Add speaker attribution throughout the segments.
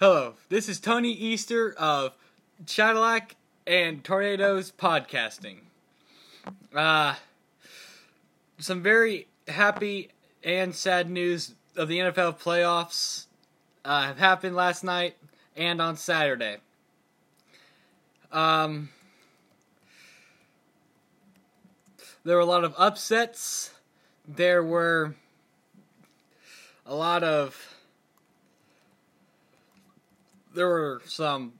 Speaker 1: Hello, this is Tony Easter of Cadillac and Tornadoes Podcasting. Uh, some very happy and sad news of the NFL playoffs uh, have happened last night and on Saturday. Um, there were a lot of upsets. There were a lot of there were some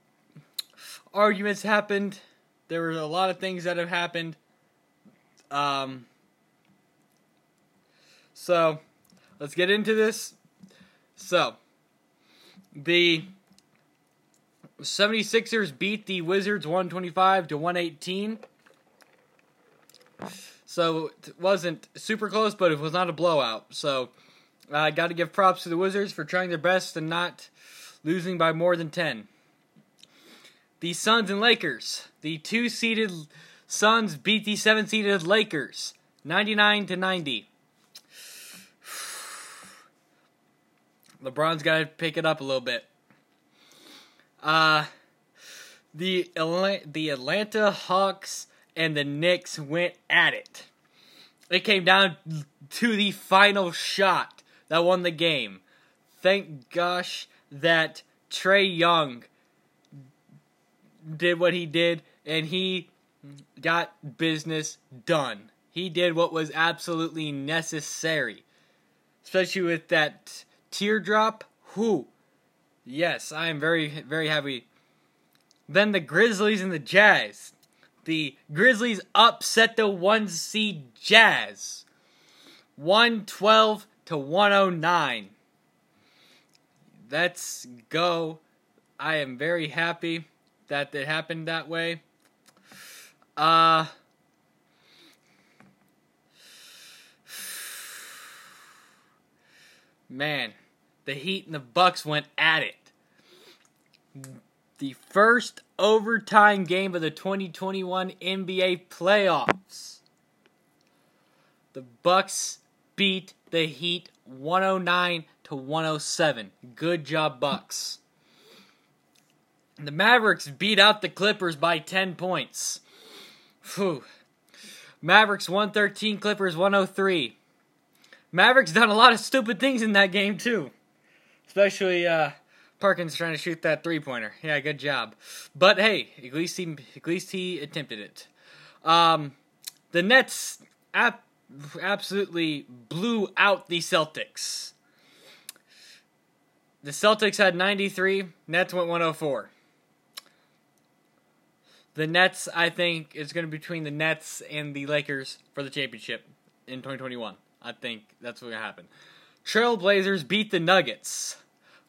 Speaker 1: arguments happened. There were a lot of things that have happened. Um, so let's get into this. So the 76ers beat the Wizards 125 to 118. So it wasn't super close, but it was not a blowout. So I uh, got to give props to the Wizards for trying their best and not losing by more than 10. The Suns and Lakers. The two seeded Suns beat the seven seeded Lakers 99 to 90. LeBron's got to pick it up a little bit. Uh, the the Atlanta Hawks and the Knicks went at it. It came down to the final shot that won the game. Thank gosh that Trae Young did what he did and he got business done. He did what was absolutely necessary. Especially with that teardrop. Who? Yes, I am very, very happy. Then the Grizzlies and the Jazz. The Grizzlies upset the one seed Jazz. 112 to 109 let's go. I am very happy that it happened that way. Uh Man, the Heat and the Bucks went at it. The first overtime game of the 2021 NBA playoffs. The Bucks beat the Heat 109 to 107. Good job, Bucks. The Mavericks beat out the Clippers by 10 points. Phew. Mavericks 113, Clippers 103. Mavericks done a lot of stupid things in that game too. Especially uh Perkins trying to shoot that three pointer. Yeah, good job. But hey, at least he at least he attempted it. Um the Nets absolutely blew out the Celtics. The Celtics had 93, Nets went 104. The Nets, I think, is going to be between the Nets and the Lakers for the championship in 2021. I think that's what's going to happen. Trailblazers beat the Nuggets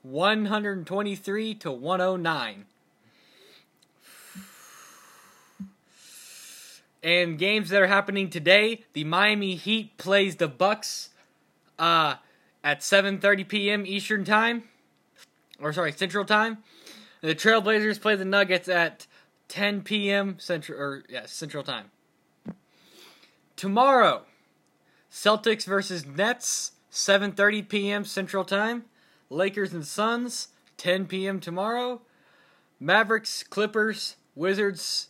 Speaker 1: 123 to 109. And games that are happening today, the Miami Heat plays the Bucks uh, at 7:30 p.m. Eastern Time or sorry, Central Time. The Trailblazers play the Nuggets at 10 p.m. Central or yeah, Central Time. Tomorrow, Celtics versus Nets, 7:30 p.m. Central Time. Lakers and Suns, 10 p.m. tomorrow. Mavericks, Clippers, Wizards,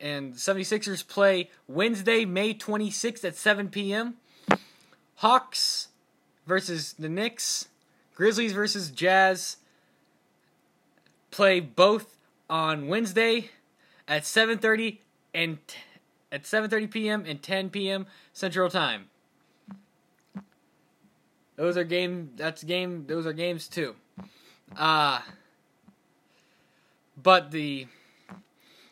Speaker 1: and 76ers play Wednesday, May 26th at 7 p.m. Hawks versus the Knicks. Grizzlies versus Jazz play both on Wednesday at 7:30 and t- at 7:30 p.m. and 10 p.m. Central Time. Those are game. That's game. Those are games too. Uh but the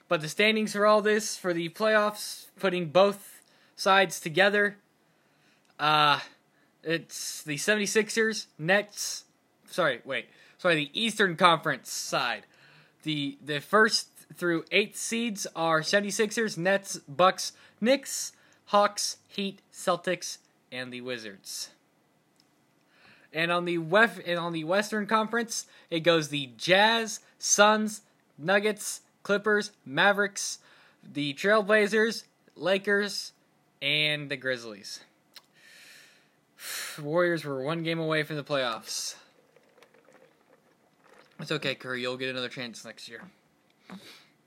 Speaker 1: but the standings for all this for the playoffs, putting both sides together. Uh it's the 76ers, Nets. Sorry, wait sorry, the Eastern Conference side. The the first through eighth seeds are 76ers, Nets, Bucks, Knicks, Hawks, Heat, Celtics, and the Wizards. And on the wef- and on the Western Conference, it goes the Jazz, Suns, Nuggets, Clippers, Mavericks, the Trailblazers, Lakers, and the Grizzlies. Warriors were one game away from the playoffs. It's okay, Curry. You'll get another chance next year.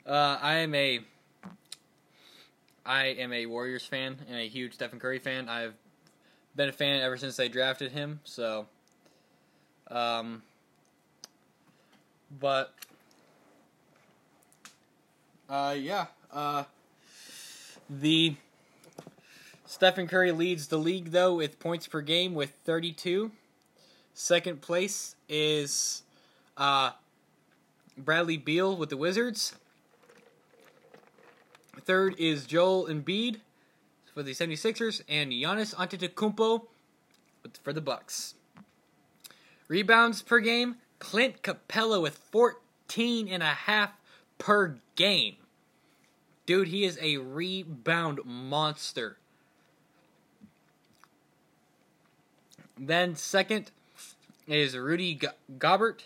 Speaker 1: Uh, I am a I am a Warriors fan and a huge Stephen Curry fan. I've been a fan ever since they drafted him. So, um, but uh, yeah, uh, the Stephen Curry leads the league though with points per game with 32. Second place is uh, Bradley Beal with the Wizards. Third is Joel Embiid for the 76ers and Giannis Antetokounmpo for the Bucks. Rebounds per game, Clint Capela with 14 and a half per game. Dude, he is a rebound monster. Then second is Rudy Gobert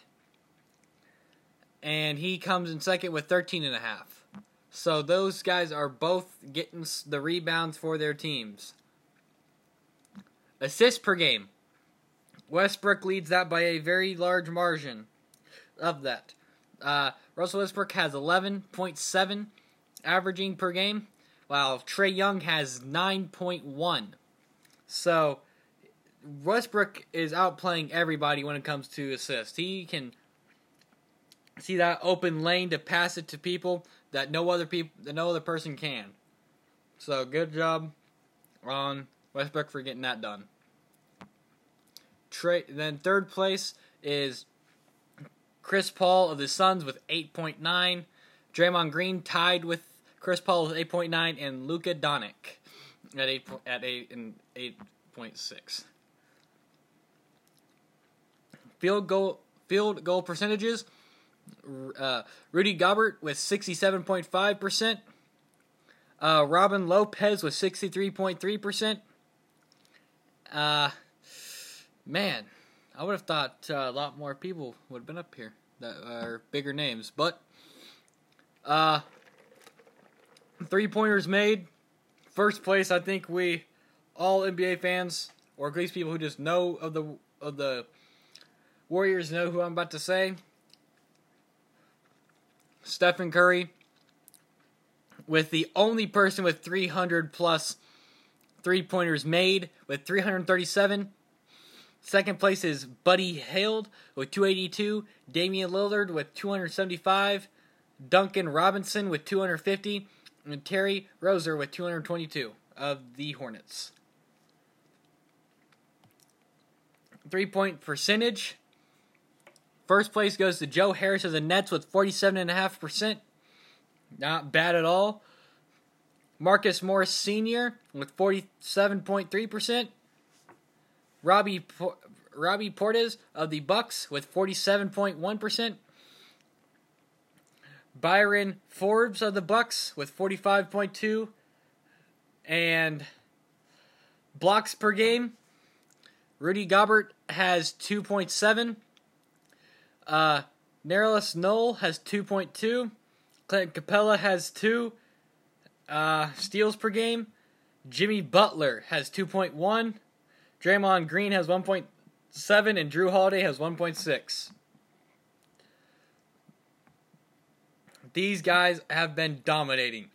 Speaker 1: and he comes in second with 13 and a half. So those guys are both getting the rebounds for their teams. Assists per game. Westbrook leads that by a very large margin of that. Uh, Russell Westbrook has 11.7 averaging per game, while Trae Young has 9.1. So Westbrook is outplaying everybody when it comes to assists. He can see that open lane to pass it to people that no other people that no other person can. So good job on Westbrook for getting that done. Trae, then third place is Chris Paul of the Suns with 8.9. Draymond Green tied with Chris Paul with 8.9 and Luka Doncic at 8 at 8 and 8.6. Field goal field goal percentages uh, Rudy Gobert with 67.5%. Uh, Robin Lopez with 63.3%. Uh, man, I would have thought uh, a lot more people would have been up here that are bigger names. But uh, three pointers made. First place, I think we all NBA fans, or at least people who just know of the of the Warriors, know who I'm about to say. Stephen Curry with the only person with 300 plus three pointers made with 337. Second place is Buddy Hield with 282. Damian Lillard with 275. Duncan Robinson with 250. And Terry Rozier with 222 of the Hornets. Three point percentage First place goes to Joe Harris of the Nets with 47.5%. Not bad at all. Marcus Morris Sr. with 47.3%. Robbie Robbie Portis of the Bucks with 47.1%. Bryn Forbes of the Bucks with 45.2 and blocks per game. Rudy Gobert has 2.7 uh, Nerlens Noel has 2.2. Clint Capela has 2 uh, steals per game. Jimmy Butler has 2.1. Draymond Green has 1.7. And Jrue Holiday has 1.6. These guys have been dominating.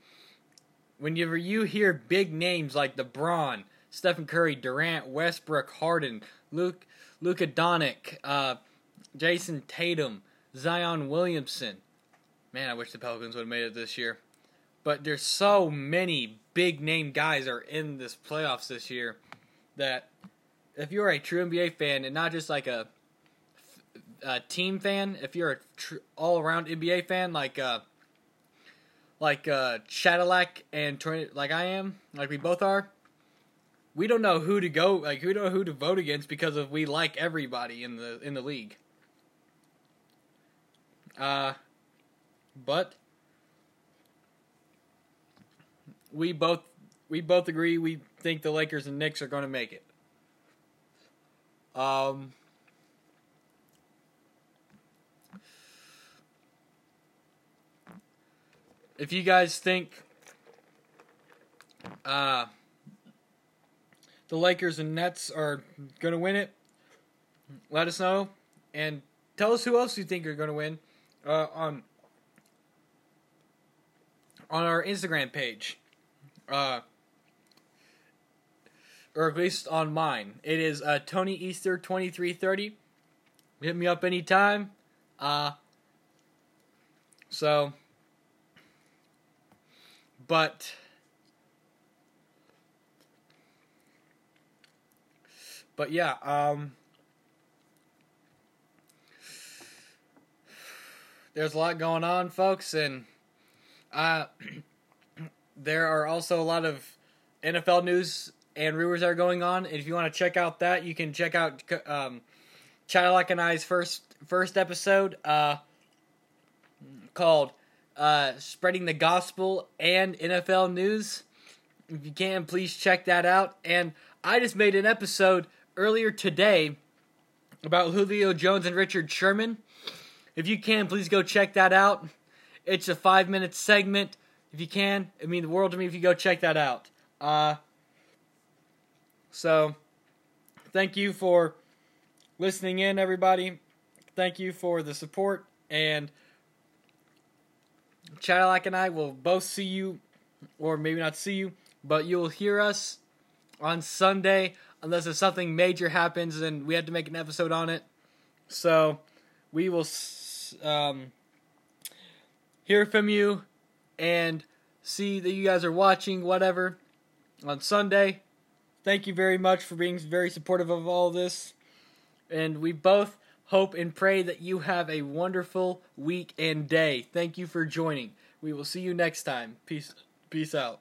Speaker 1: Whenever you hear big names like LeBron, Stephen Curry, Durant, Westbrook, Harden, Luke, Luka Doncic, uh, Jayson Tatum, Zion Williamson. Man, I wish the Pelicans would have made it this year. But there's so many big name guys are in this playoffs this year that if you're a true NBA fan and not just like a, a team fan, if you're a tr- all around NBA fan like uh like uh Cadillac and like I am, like we both are, we don't know who to go like we don't know who to vote against because of we like everybody in the in the league. Uh, but we both we both agree we think the Lakers and Knicks are going to make it. Um, if you guys think uh, the Lakers and Nets are going to win it, let us know and tell us who else you think are going to win uh, on on our Instagram page. Uh, or at least on mine. It is uh, Tony Easter 2330. Hit me up anytime. Uh, so, but, but yeah, um, there's a lot going on, folks, and uh, there are also a lot of NFL news and rumors that are going on. And if you want to check out that, you can check out um, Chadlock and I's first first episode uh, called uh, "Spreading the Gospel" and NFL news. If you can, please check that out. And I just made an episode earlier today about Julio Jones and Richard Sherman. If you can, please go check that out. It's a five minute segment. If you can, it mean the world to me if you go check that out. Uh, so, thank you for listening in, everybody. Thank you for the support. And Chadlock and I will both see you, or maybe not see you, but you'll hear us on Sunday unless if something major happens and we have to make an episode on it. So, we will um, hear from you and see that you guys are watching, whatever, on Sunday. Thank you very much for being very supportive of all this. And we both hope and pray that you have a wonderful week and day. Thank you for joining. We will see you next time. Peace peace out.